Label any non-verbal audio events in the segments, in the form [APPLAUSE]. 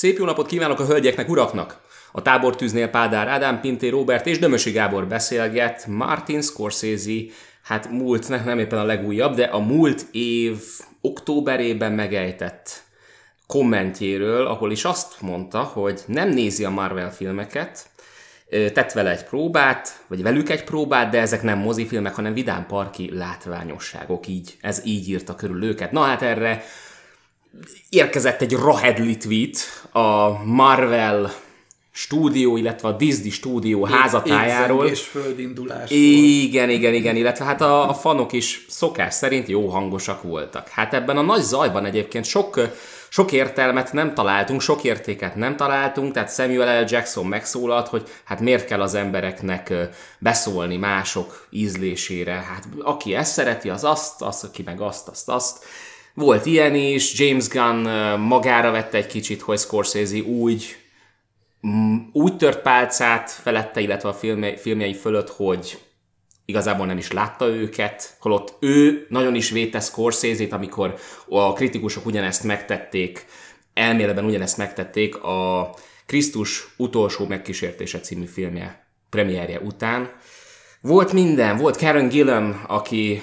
Szép jó napot kívánok a hölgyeknek, uraknak! A tábortűznél Pádár Ádám, Pinté Robert és Dömösi Gábor beszélget Martin Scorsese, hát múlt, nem éppen a legújabb, de a múlt év októberében megejtett kommentjéről, ahol is azt mondta, hogy nem nézi a Marvel filmeket, tett vele egy próbát, vagy velük egy próbát, de ezek nem mozifilmek, hanem vidám parki látványosságok, így, ez így írta körül őket. Na hát erre érkezett egy rahedli tweet a Marvel stúdió, illetve a Disney stúdió házatájáról. és földindulás Igen, igen, igen, illetve hát a, a fanok is szokás szerint jó hangosak voltak. Hát ebben a nagy zajban egyébként sok, sok értelmet nem találtunk, sok értéket nem találtunk, tehát Samuel L. Jackson megszólalt, hogy hát miért kell az embereknek beszólni mások ízlésére. Hát aki ezt szereti, az azt, az, aki meg azt, azt, azt. Volt ilyen is, James Gunn magára vette egy kicsit, hogy Scorsese úgy úgy tört pálcát felette, illetve a filmjei, filmjei fölött, hogy igazából nem is látta őket, holott ő nagyon is védte Scorsese-t, amikor a kritikusok ugyanezt megtették, elméletben ugyanezt megtették a Krisztus utolsó megkísértése című filmje premierje után. Volt minden, volt Karen Gillan, aki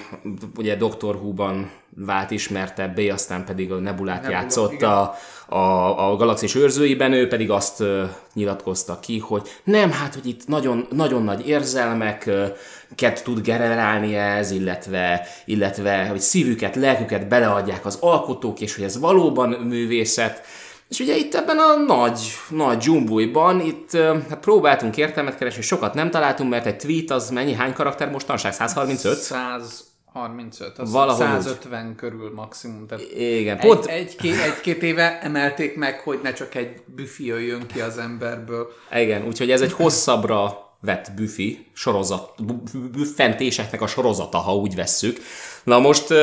ugye Doctor Who-ban vált ismertebbé, aztán pedig a Nebulát Nebula, játszott igen. a, a, a galaxis őrzőiben, ő pedig azt uh, nyilatkozta ki, hogy nem, hát, hogy itt nagyon, nagyon nagy érzelmeket tud generálni ez, illetve, illetve hogy szívüket, lelküket beleadják az alkotók, és hogy ez valóban művészet. És ugye itt ebben a nagy, nagy dzsumbújban itt hát próbáltunk értelmet keresni, sokat nem találtunk, mert egy tweet az mennyi, hány karakter mostanság? 135? 100 35, az Valahogy 150 úgy. körül maximum. Tehát Igen, pont... Egy, egy-két, egy-két éve emelték meg, hogy ne csak egy büfi jöjjön ki az emberből. Igen, úgyhogy ez egy hosszabbra vett büfi, sorozat, büffentéseknek a sorozata, ha úgy vesszük. Na most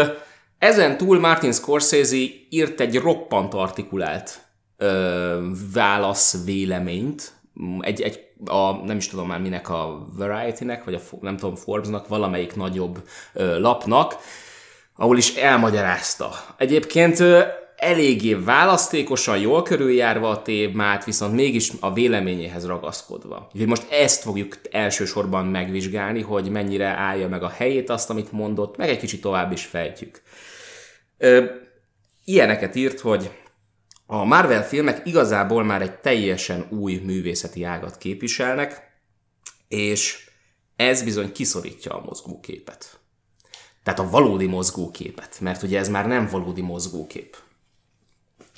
ezen túl Martin Scorsese írt egy roppant artikulált ö, válasz véleményt, egy, egy a, nem is tudom már minek a Variety-nek, vagy a nem tudom, Forbes-nak, valamelyik nagyobb lapnak, ahol is elmagyarázta. Egyébként eléggé választékosan, jól körüljárva a témát, viszont mégis a véleményéhez ragaszkodva. Úgyhogy most ezt fogjuk elsősorban megvizsgálni, hogy mennyire állja meg a helyét azt, amit mondott, meg egy kicsit tovább is fejtjük. Ö, ilyeneket írt, hogy a Marvel filmek igazából már egy teljesen új művészeti ágat képviselnek, és ez bizony kiszorítja a mozgóképet. Tehát a valódi mozgóképet, mert ugye ez már nem valódi mozgókép.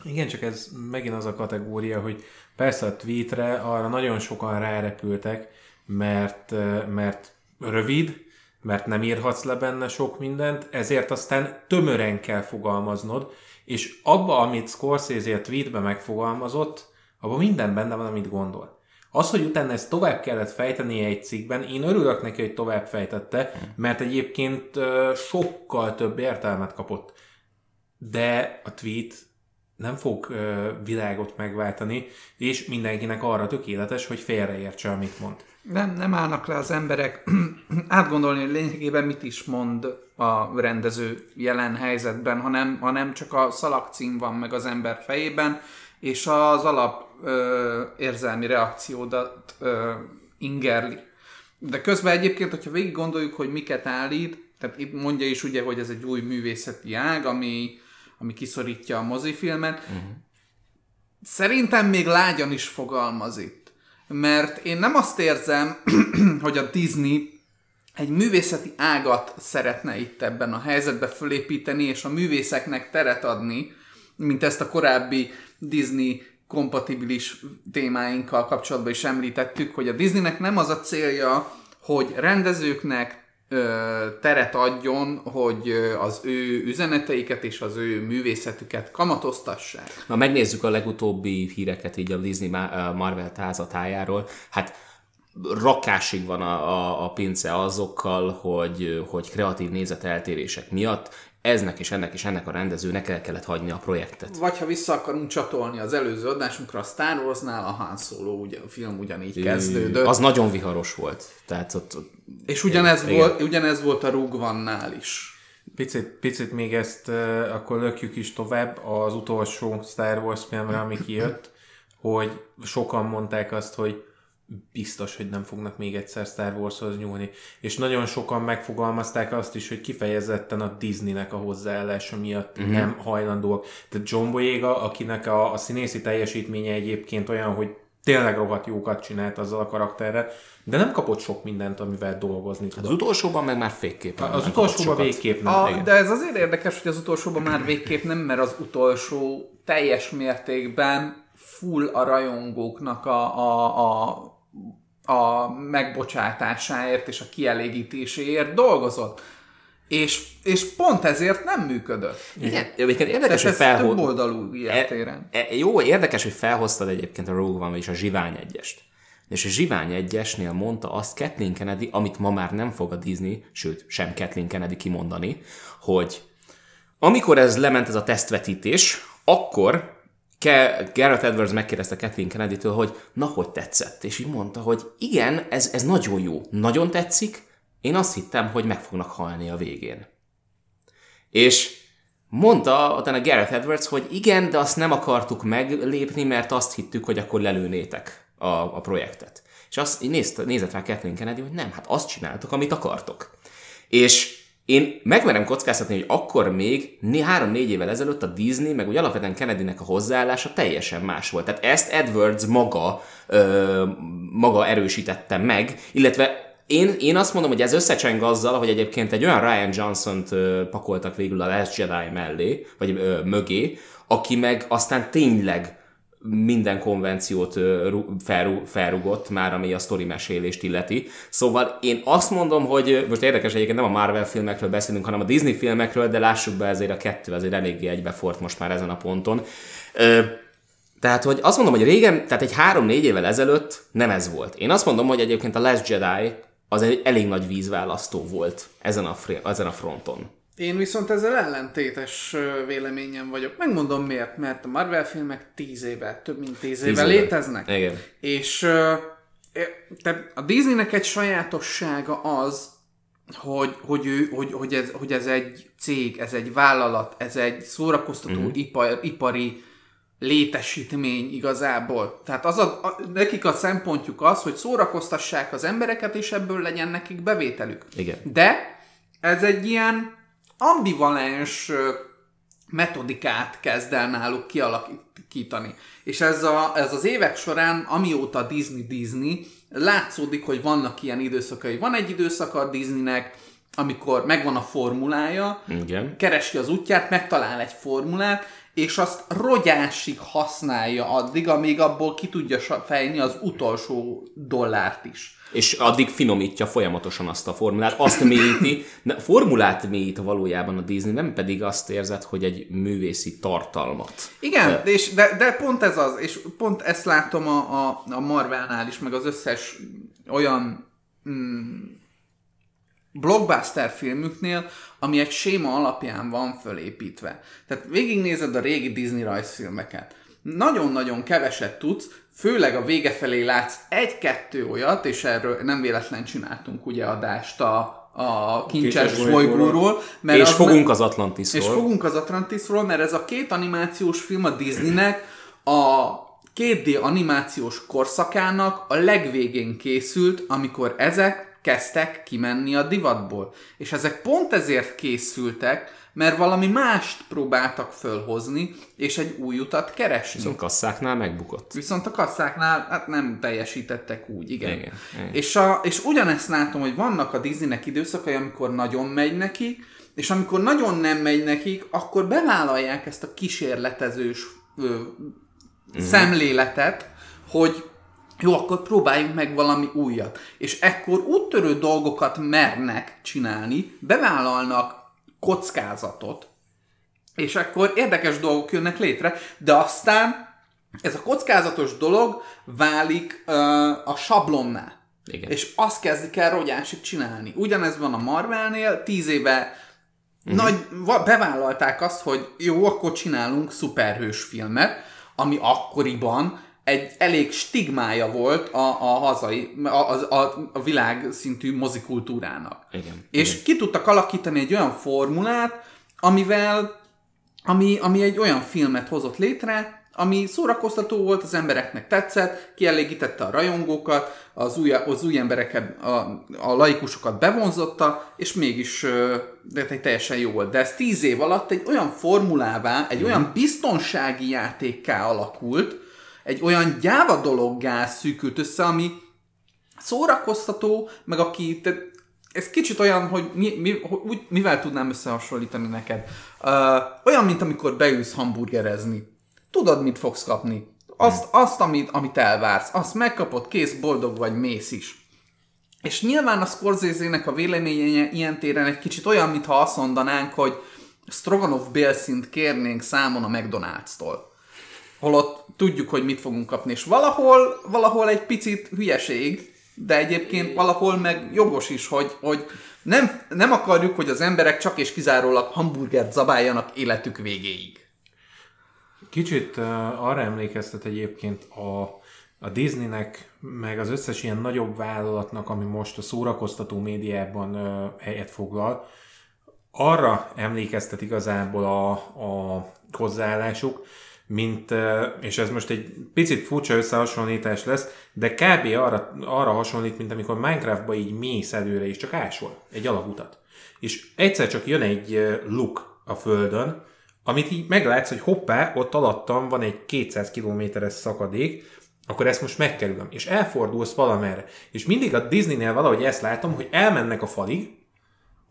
Igen, csak ez megint az a kategória, hogy persze a tweetre arra nagyon sokan rárepültek, mert, mert rövid, mert nem írhatsz le benne sok mindent, ezért aztán tömören kell fogalmaznod, és abba, amit Scorsese a tweetbe megfogalmazott, abban minden benne van, amit gondol. Az, hogy utána ezt tovább kellett fejteni egy cikkben, én örülök neki, hogy tovább fejtette, mert egyébként sokkal több értelmet kapott. De a tweet nem fog világot megváltani, és mindenkinek arra tökéletes, hogy félreértse, amit mond. Nem, nem állnak le az emberek [CLEARS THROAT] átgondolni, hogy lényegében mit is mond a rendező jelen helyzetben, hanem, hanem csak a szalagcím van meg az ember fejében, és az alap ö, érzelmi reakciódat ö, ingerli. De közben egyébként, hogyha végig gondoljuk, hogy miket állít, tehát itt mondja is ugye, hogy ez egy új művészeti ág, ami, ami kiszorítja a mozifilmet. Uh-huh. Szerintem még lágyan is fogalmaz itt. Mert én nem azt érzem, [CLEARS THROAT] hogy a Disney egy művészeti ágat szeretne itt ebben a helyzetben fölépíteni, és a művészeknek teret adni, mint ezt a korábbi Disney kompatibilis témáinkkal kapcsolatban is említettük, hogy a Disneynek nem az a célja, hogy rendezőknek teret adjon, hogy az ő üzeneteiket és az ő művészetüket kamatoztassák. Na megnézzük a legutóbbi híreket így a Disney Marvel házatájáról. Hát rakásig van a, a, a pince azokkal, hogy, hogy kreatív nézeteltérések miatt eznek és ennek és ennek a rendezőnek el kellett hagyni a projektet. Vagy ha vissza akarunk csatolni az előző adásunkra, a Star Wars-nál a Han Solo ugye, a film ugyanígy kezdődött. Az nagyon viharos volt. Tehát ott, ott és ugyanez, igen. volt, ugyanez volt a Rugvannál is. Picit, picit még ezt uh, akkor lökjük is tovább az utolsó Star Wars filmre, ami kijött hogy sokan mondták azt, hogy biztos, hogy nem fognak még egyszer Star Warshoz nyúlni. És nagyon sokan megfogalmazták azt is, hogy kifejezetten a Disneynek a hozzáállása miatt uh-huh. nem hajlandóak. Tehát John Boyega, akinek a, a színészi teljesítménye egyébként olyan, hogy tényleg rohadt jókat csinált azzal a karakterrel, de nem kapott sok mindent, amivel dolgozni tudott. Az utolsóban meg már fékképp Az utolsóban végképp nem. A, de ez azért érdekes, hogy az utolsóban már végképp nem, mert az utolsó teljes mértékben full a rajongóknak a, a, a, a megbocsátásáért és a kielégítéséért dolgozott. És, és pont ezért nem működött. Igen, egyébként érdekes, hogy felhoz... több oldalú e, e, jó, érdekes, hogy felhoztad egyébként a Rogue One, vagyis a Zsivány egyest. És a Zsivány egyesnél mondta azt Kathleen Kennedy, amit ma már nem fog a Disney, sőt, sem Kathleen Kennedy kimondani, hogy amikor ez lement ez a tesztvetítés, akkor Ke- Gareth Edwards megkérdezte Kathleen Kennedy-től, hogy na, hogy tetszett? És így mondta, hogy igen, ez, ez nagyon jó, nagyon tetszik, én azt hittem, hogy meg fognak halni a végén. És mondta utána Gareth Edwards, hogy igen, de azt nem akartuk meglépni, mert azt hittük, hogy akkor lelőnétek a, a projektet. És azt nézte, nézett rá Kathleen Kennedy, hogy nem, hát azt csináltok, amit akartok. És én megmerem kockáztatni, hogy akkor még három-négy évvel ezelőtt a Disney, meg úgy alapvetően Kennedynek a hozzáállása teljesen más volt. Tehát ezt Edwards maga, ö, maga erősítette meg, illetve én, én azt mondom, hogy ez összecseng azzal, hogy egyébként egy olyan Ryan Johnson-t ö, pakoltak végül a Last Jedi mellé, vagy ö, mögé, aki meg aztán tényleg minden konvenciót felrugott már, ami a sztori mesélést illeti. Szóval én azt mondom, hogy most érdekes egyébként nem a Marvel filmekről beszélünk, hanem a Disney filmekről, de lássuk be ezért a kettő azért eléggé egybefort most már ezen a ponton. Tehát, hogy azt mondom, hogy régen, tehát egy három-négy évvel ezelőtt nem ez volt. Én azt mondom, hogy egyébként a Last Jedi az egy elég nagy vízválasztó volt ezen a, ezen a fronton. Én viszont ezzel ellentétes véleményem vagyok. Megmondom miért, mert a Marvel filmek tíz éve, több mint tíz éve, éve. léteznek. Igen. És te, a Disneynek egy sajátossága az, hogy, hogy, ő, hogy, hogy, ez, hogy ez egy cég, ez egy vállalat, ez egy szórakoztató mm. ipar, ipari létesítmény igazából. Tehát az a, a, nekik a szempontjuk az, hogy szórakoztassák az embereket, és ebből legyen nekik bevételük. Igen. De ez egy ilyen ambivalens metodikát kezd el náluk kialakítani. És ez, a, ez az évek során, amióta Disney Disney, látszódik, hogy vannak ilyen időszakai. Van egy időszaka a Disneynek, amikor megvan a formulája, Igen. keresi az útját, megtalál egy formulát, és azt rogyásig használja addig, amíg abból ki tudja fejni az utolsó dollárt is. És addig finomítja folyamatosan azt a formulát, azt mélyíti, formulát mélyít valójában a Disney, nem pedig azt érzed, hogy egy művészi tartalmat. Igen, de, és de, de pont ez az, és pont ezt látom a, a, a Marvelnál is, meg az összes olyan mm, blockbuster filmüknél, ami egy séma alapján van fölépítve. Tehát végignézed a régi Disney rajzfilmeket. Nagyon-nagyon keveset tudsz, főleg a vége felé látsz egy-kettő olyat, és erről nem véletlen csináltunk ugye adást a, a kincses bolygóról. Mert és az fogunk az Atlantisról. És fogunk az Atlantisról, mert ez a két animációs film a Disneynek a 2D animációs korszakának a legvégén készült, amikor ezek kezdtek kimenni a divatból. És ezek pont ezért készültek, mert valami mást próbáltak fölhozni, és egy új utat keresni. Viszont kasszáknál megbukott. Viszont a kasszáknál hát nem teljesítettek úgy, igen. igen, igen. És, a, és ugyanezt látom, hogy vannak a Disneynek időszakai, amikor nagyon megy neki, és amikor nagyon nem megy nekik, akkor bevállalják ezt a kísérletezős ö, mm. szemléletet, hogy jó, akkor próbáljunk meg valami újat. És ekkor úttörő dolgokat mernek csinálni, bevállalnak kockázatot, és akkor érdekes dolgok jönnek létre, de aztán ez a kockázatos dolog válik uh, a sablonná. Igen. És azt kezdik el rogyásig csinálni. Ugyanez van a Marvelnél, tíz éve uh-huh. nagy, bevállalták azt, hogy jó, akkor csinálunk szuperhős filmet, ami akkoriban egy elég stigmája volt a, a hazai, a, a, a világ szintű mozikultúrának. Igen, és igen. ki tudtak alakítani egy olyan formulát, amivel, ami, ami egy olyan filmet hozott létre, ami szórakoztató volt, az embereknek tetszett, kielégítette a rajongókat, az új, az új embereket, a, a laikusokat bevonzotta, és mégis de egy teljesen jó volt. De ez tíz év alatt egy olyan formulává, egy mm. olyan biztonsági játékká alakult, egy olyan gyáva dologgá szűkült össze, ami szórakoztató, meg aki, te, ez kicsit olyan, hogy mi, mi, úgy, mivel tudnám összehasonlítani neked. Uh, olyan, mint amikor beülsz hamburgerezni. Tudod, mit fogsz kapni. Azt, azt amit, amit elvársz, azt megkapod, kész, boldog vagy, mész is. És nyilván a Scorsese-nek a véleménye ilyen téren egy kicsit olyan, mintha azt mondanánk, hogy Stroganov bélszint kérnénk számon a McDonald's-tól. Holott tudjuk, hogy mit fogunk kapni, és valahol, valahol egy picit hülyeség, de egyébként valahol meg jogos is, hogy, hogy nem, nem akarjuk, hogy az emberek csak és kizárólag hamburgert zabáljanak életük végéig. Kicsit uh, arra emlékeztet egyébként a, a Disneynek, meg az összes ilyen nagyobb vállalatnak, ami most a szórakoztató médiában uh, helyet foglal, arra emlékeztet igazából a, a hozzáállásuk, mint, és ez most egy picit furcsa összehasonlítás lesz, de kb. arra, arra hasonlít, mint amikor Minecraftba így mész előre, és csak ásol egy alagutat. És egyszer csak jön egy luk a földön, amit így meglátsz, hogy hoppá, ott alattam van egy 200 kilométeres szakadék, akkor ezt most megkerülöm, és elfordulsz valamerre. És mindig a Disneynél valahogy ezt látom, hogy elmennek a falig,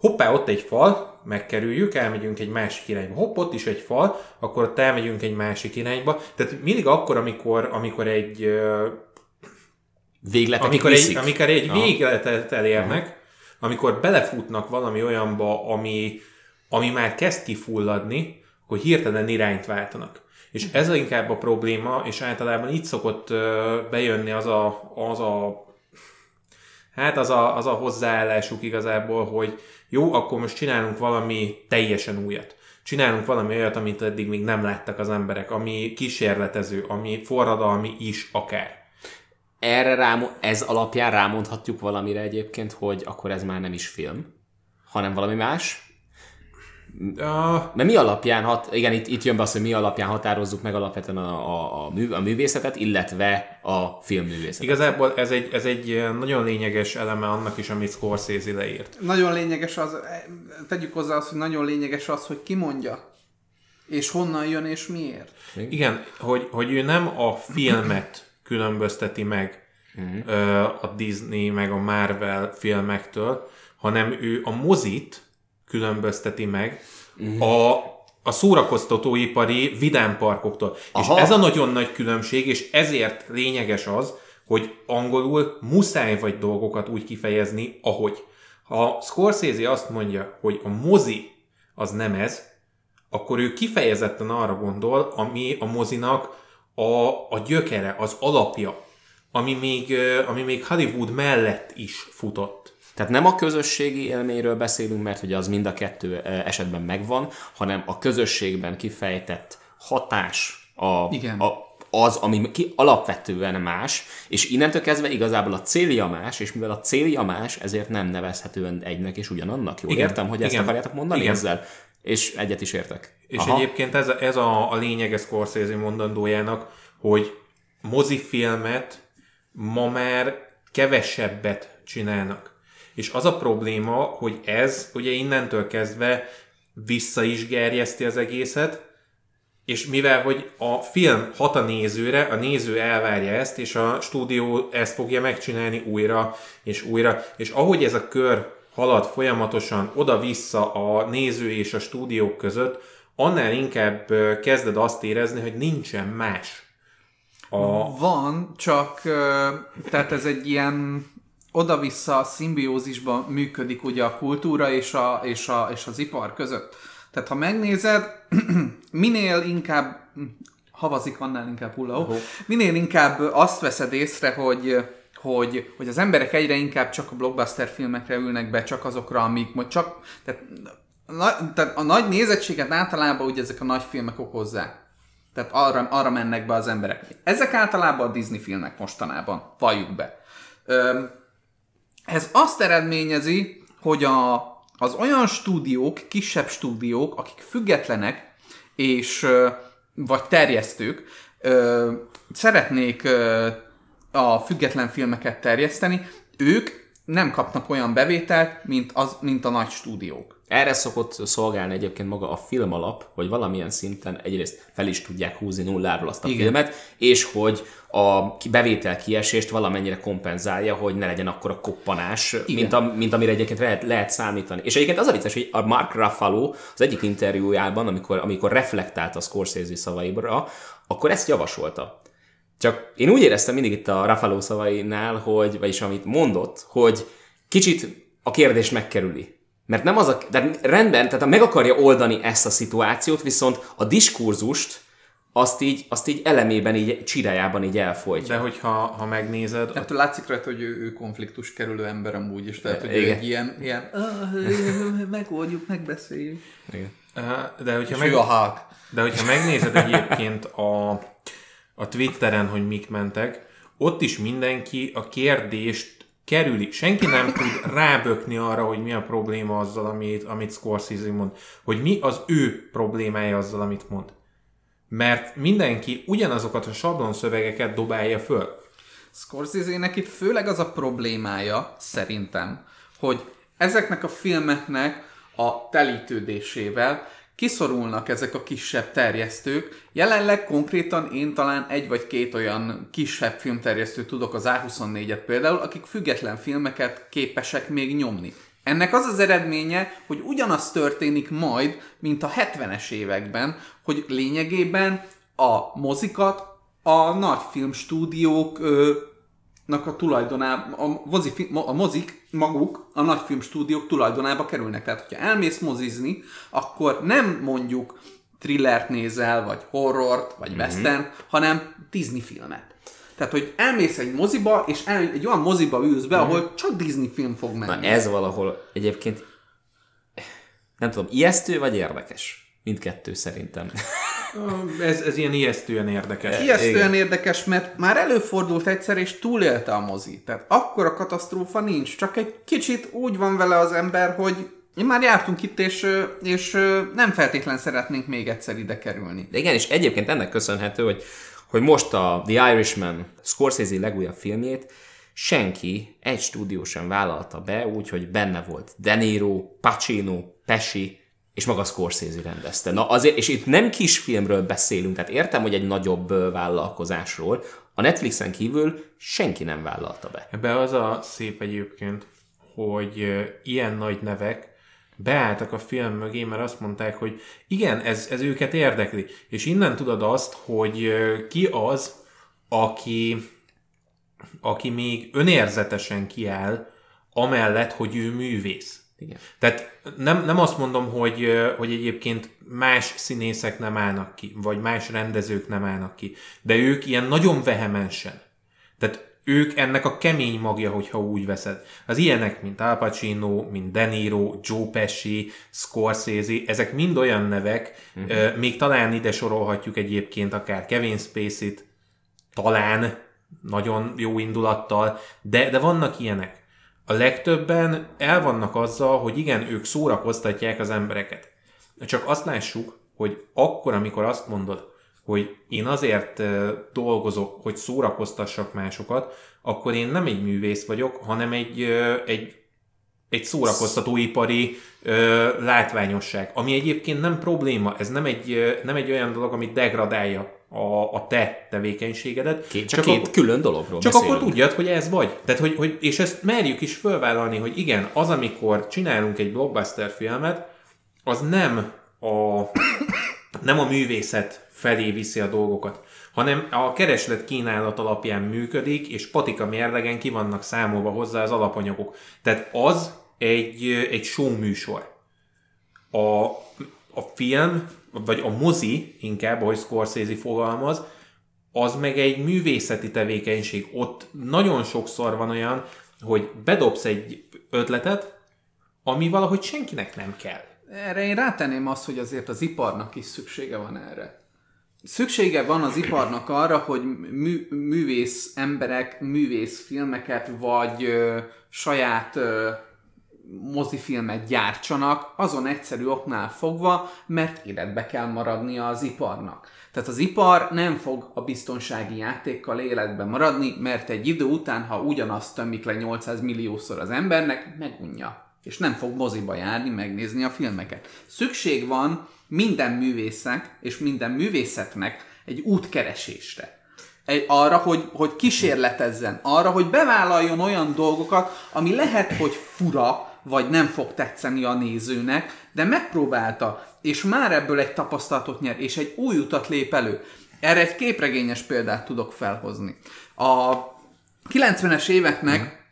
hoppá, ott egy fal, megkerüljük, elmegyünk egy másik irányba. Hopp, ott is egy fal, akkor ott elmegyünk egy másik irányba. Tehát mindig akkor, amikor, amikor egy végletet amikor egy, amikor egy végletet elérnek, Aha. amikor belefutnak valami olyanba, ami, ami már kezd kifulladni, akkor hirtelen irányt váltanak. És ez inkább a probléma, és általában itt szokott bejönni az a, az a hát az a, az a hozzáállásuk igazából, hogy jó, akkor most csinálunk valami teljesen újat. Csinálunk valami olyat, amit eddig még nem láttak az emberek, ami kísérletező, ami forradalmi is akár. Erre rám, ez alapján rámondhatjuk valamire egyébként, hogy akkor ez már nem is film, hanem valami más, Mert mi alapján, hat, igen, itt, itt jön be az, hogy mi alapján határozzuk meg alapvetően a, a, a, mű, a művészetet, illetve a filmművészetet. Igazából ez egy, ez egy nagyon lényeges eleme annak is, amit Scorsese leírt. Nagyon lényeges az, tegyük hozzá azt, hogy nagyon lényeges az, hogy ki mondja, és honnan jön, és miért. Igen, hogy, hogy ő nem a filmet különbözteti meg uh-huh. a Disney meg a Marvel filmektől, hanem ő a mozit különbözteti meg uh-huh. a, a szórakoztatóipari vidámparkoktól. Aha. És ez a nagyon nagy különbség, és ezért lényeges az, hogy angolul muszáj vagy dolgokat úgy kifejezni, ahogy. Ha Scorsese azt mondja, hogy a mozi az nem ez, akkor ő kifejezetten arra gondol, ami a mozinak a, a gyökere, az alapja, ami még, ami még Hollywood mellett is futott. Tehát nem a közösségi élményről beszélünk, mert ugye az mind a kettő esetben megvan, hanem a közösségben kifejtett hatás, a, Igen. a, az, ami ki alapvetően más, és innentől kezdve igazából a célja más, és mivel a célja más, ezért nem nevezhetően egynek és ugyanannak. Jól Igen. értem, hogy ezt Igen. akarjátok mondani Igen. ezzel? És egyet is értek. És Aha. egyébként ez, a, ez a, a lényege Scorsese mondandójának, hogy mozifilmet ma már kevesebbet csinálnak. És az a probléma, hogy ez ugye innentől kezdve vissza is gerjeszti az egészet, és mivel, hogy a film hat a nézőre, a néző elvárja ezt, és a stúdió ezt fogja megcsinálni újra és újra, és ahogy ez a kör halad folyamatosan oda-vissza a néző és a stúdiók között, annál inkább kezded azt érezni, hogy nincsen más. A... Van, csak tehát ez egy ilyen oda-vissza szimbiózisban működik ugye a kultúra és, a, és, a, és az ipar között. Tehát ha megnézed, [CLEARS THROAT] minél inkább havazik, annál inkább hullahó, minél inkább azt veszed észre, hogy hogy, hogy az emberek egyre inkább csak a blockbuster filmekre ülnek be, csak azokra, amik majd csak... Tehát, na, tehát a nagy nézettséget általában ugye ezek a nagy filmek okozzák. Tehát arra, arra mennek be az emberek. Ezek általában a Disney filmek mostanában, valljuk be. Öm, ez azt eredményezi, hogy a, az olyan stúdiók, kisebb stúdiók, akik függetlenek, és vagy terjesztők, szeretnék a független filmeket terjeszteni, ők nem kapnak olyan bevételt, mint, az, mint a nagy stúdiók. Erre szokott szolgálni egyébként maga a film alap, hogy valamilyen szinten egyrészt fel is tudják húzni nulláról azt a Igen. filmet, és hogy a bevétel kiesést valamennyire kompenzálja, hogy ne legyen akkor a koppanás, mint, a, mint amire egyébként lehet, lehet számítani. És egyébként az a vicces, hogy a Mark Ruffalo az egyik interjújában, amikor, amikor reflektált a Scorsese szavaibra, akkor ezt javasolta. Csak én úgy éreztem mindig itt a Ruffalo szavainál, hogy, vagyis amit mondott, hogy kicsit a kérdés megkerüli. Mert nem az a, de rendben, tehát meg akarja oldani ezt a szituációt, viszont a diskurzust azt így, azt így elemében, így csirájában így elfolytja. De hogyha ha megnézed... Hát látszik rajta, hogy ő, ő konfliktus kerülő ember amúgy is, tehát hogy Igen. ő egy ilyen, ilyen ah, [LAUGHS] megoldjuk, megbeszéljük. Igen. De hogyha, meg, a de hogyha megnézed egyébként a, a Twitteren, hogy mik mentek, ott is mindenki a kérdést kerüli. Senki nem tud rábökni arra, hogy mi a probléma azzal, amit, amit Scorsese mond. Hogy mi az ő problémája azzal, amit mond. Mert mindenki ugyanazokat a sablon szövegeket dobálja föl. Scorsese-nek itt főleg az a problémája, szerintem, hogy ezeknek a filmeknek a telítődésével kiszorulnak ezek a kisebb terjesztők. Jelenleg konkrétan én talán egy vagy két olyan kisebb filmterjesztőt tudok, az A24-et például, akik független filmeket képesek még nyomni. Ennek az az eredménye, hogy ugyanaz történik majd, mint a 70-es években, hogy lényegében a mozikat a nagy filmstúdiók ö, a tulajdonába, a, mozi, a mozik maguk a nagyfilmstúdiók tulajdonába kerülnek. Tehát, hogyha elmész mozizni, akkor nem mondjuk thrillert nézel, vagy horrort, vagy mm-hmm. western, hanem Disney filmet. Tehát, hogy elmész egy moziba, és el, egy olyan moziba ülsz be, mm-hmm. ahol csak Disney film fog menni. Na ez valahol egyébként nem tudom, ijesztő vagy érdekes? Mindkettő szerintem. [LAUGHS] Ez, ez ilyen ijesztően érdekes. Ijesztően Igen. érdekes, mert már előfordult egyszer, és túlélte a mozi. Tehát akkor a katasztrófa nincs, csak egy kicsit úgy van vele az ember, hogy már jártunk itt, és, és nem feltétlen szeretnénk még egyszer ide kerülni. De igen, és egyébként ennek köszönhető, hogy, hogy most a The Irishman Scorsese legújabb filmjét senki egy stúdió sem vállalta be, úgyhogy benne volt De Niro, Pacino, Pesci, és maga Scorsese rendezte. Na azért, és itt nem kis filmről beszélünk, tehát értem, hogy egy nagyobb vállalkozásról, a Netflixen kívül senki nem vállalta be. Ebbe az a szép egyébként, hogy ilyen nagy nevek beálltak a film mögé, mert azt mondták, hogy igen, ez, ez őket érdekli. És innen tudod azt, hogy ki az, aki, aki még önérzetesen kiáll, amellett, hogy ő művész. Igen. Tehát nem, nem azt mondom, hogy, hogy egyébként más színészek nem állnak ki, vagy más rendezők nem állnak ki, de ők ilyen nagyon vehemensen. Tehát ők ennek a kemény magja, hogyha úgy veszed. Az ilyenek, mint Al Pacino, mint De Niro, Joe Pesci, Scorsese, ezek mind olyan nevek, uh-huh. még talán ide sorolhatjuk egyébként akár Kevin Spacey-t, talán nagyon jó indulattal, de, de vannak ilyenek. A legtöbben el vannak azzal, hogy igen, ők szórakoztatják az embereket. Csak azt lássuk, hogy akkor, amikor azt mondod, hogy én azért dolgozok, hogy szórakoztassak másokat, akkor én nem egy művész vagyok, hanem egy, egy, egy szórakoztatóipari látványosság, ami egyébként nem probléma, ez nem egy, nem egy olyan dolog, ami degradálja a, a te tevékenységedet. Két, csak, csak két akkor, külön dologról Csak beszélünk. akkor tudjad, hogy ez vagy. Tehát, hogy, hogy, és ezt merjük is fölvállalni, hogy igen, az, amikor csinálunk egy blockbuster filmet, az nem a, nem a művészet felé viszi a dolgokat, hanem a kereslet kínálat alapján működik, és patika mérlegen ki vannak számolva hozzá az alapanyagok. Tehát az egy, egy show műsor. A, a film vagy a mozi inkább, ahogy Scorsese fogalmaz, az meg egy művészeti tevékenység. Ott nagyon sokszor van olyan, hogy bedobsz egy ötletet, ami valahogy senkinek nem kell. Erre én rátenném azt, hogy azért az iparnak is szüksége van erre. Szüksége van az iparnak arra, hogy mű, művész emberek, művész filmeket, vagy ö, saját ö, mozifilmet gyártsanak, azon egyszerű oknál fogva, mert életbe kell maradnia az iparnak. Tehát az ipar nem fog a biztonsági játékkal életbe maradni, mert egy idő után, ha ugyanazt tömik le 800 milliószor az embernek, megunja. És nem fog moziba járni, megnézni a filmeket. Szükség van minden művészek és minden művészetnek egy útkeresésre. Egy, arra, hogy, hogy kísérletezzen, arra, hogy bevállaljon olyan dolgokat, ami lehet, hogy fura, vagy nem fog tetszeni a nézőnek, de megpróbálta, és már ebből egy tapasztalatot nyer, és egy új utat lép elő. Erre egy képregényes példát tudok felhozni. A 90-es éveknek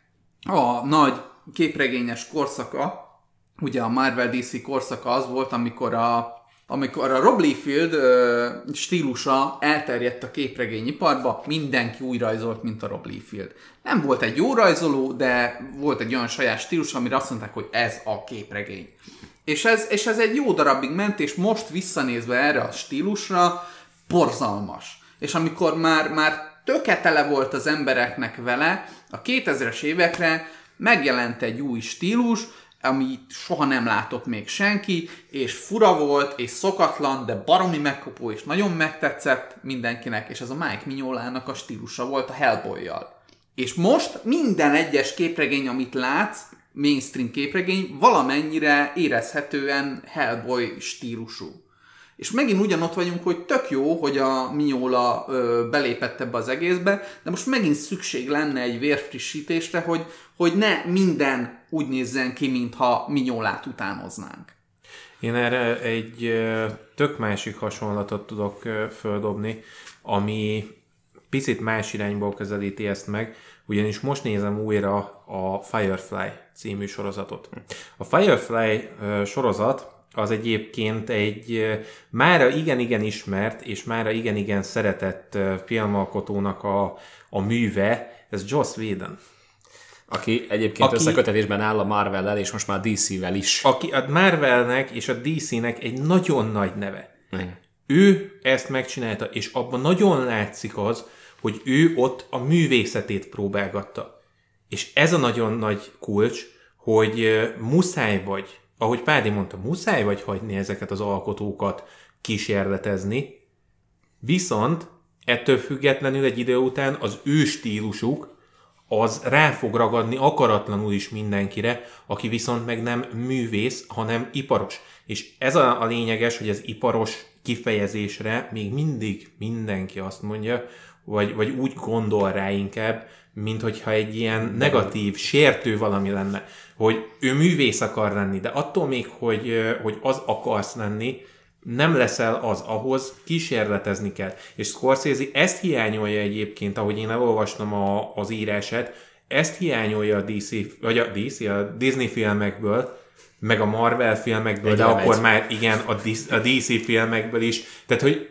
a nagy képregényes korszaka, ugye a Marvel DC korszaka az volt, amikor a amikor a Rob Liefeld ö, stílusa elterjedt a képregényiparba, mindenki úgy rajzolt, mint a Rob Liefeld. Nem volt egy jó rajzoló, de volt egy olyan saját stílus, amire azt mondták, hogy ez a képregény. És ez, és ez egy jó darabig ment, és most visszanézve erre a stílusra, borzalmas. És amikor már, már töketele volt az embereknek vele, a 2000-es évekre megjelent egy új stílus, amit soha nem látott még senki, és fura volt, és szokatlan, de baromi megkopó, és nagyon megtetszett mindenkinek, és ez a Mike Mignolának a stílusa volt a Hellboy-jal. És most minden egyes képregény, amit látsz, mainstream képregény, valamennyire érezhetően Hellboy stílusú. És megint ugyanott vagyunk, hogy tök jó, hogy a Mignola ö, belépett ebbe az egészbe, de most megint szükség lenne egy vérfrissítésre, hogy, hogy ne minden úgy nézzen ki, mintha Mignolát utánoznánk. Én erre egy tök másik hasonlatot tudok földobni, ami picit más irányból közelíti ezt meg, ugyanis most nézem újra a Firefly című sorozatot. A Firefly sorozat az egyébként egy mára igen-igen ismert és mára igen-igen szeretett filmalkotónak a, a műve, ez Joss Whedon. Aki egyébként aki, összekötetésben áll a Marvel-el, és most már DC-vel is. Aki a Marvelnek és a DC-nek egy nagyon nagy neve. Igen. Ő ezt megcsinálta, és abban nagyon látszik az, hogy ő ott a művészetét próbálgatta. És ez a nagyon nagy kulcs, hogy muszáj vagy, ahogy Pádi mondta, muszáj vagy hagyni ezeket az alkotókat kísérletezni, viszont ettől függetlenül egy idő után az ő stílusuk az rá fog ragadni akaratlanul is mindenkire, aki viszont meg nem művész, hanem iparos. És ez a, lényeges, hogy az iparos kifejezésre még mindig mindenki azt mondja, vagy, vagy úgy gondol rá inkább, mint hogyha egy ilyen negatív, sértő valami lenne, hogy ő művész akar lenni, de attól még, hogy, hogy az akarsz lenni, nem leszel az, ahhoz kísérletezni kell. És Scorsese ezt hiányolja egyébként, ahogy én elolvastam a, az írását, ezt hiányolja a DC, vagy a DC, a Disney filmekből, meg a Marvel filmekből, Egy de akkor egy. már igen, a DC, a DC filmekből is. Tehát, hogy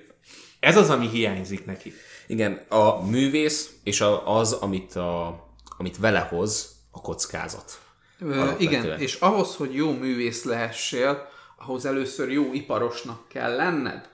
ez az, ami hiányzik neki. Igen, a művész és a, az, amit, a, amit vele hoz, a kockázat. Ö, igen, és ahhoz, hogy jó művész lehessél, ahhoz először jó iparosnak kell lenned.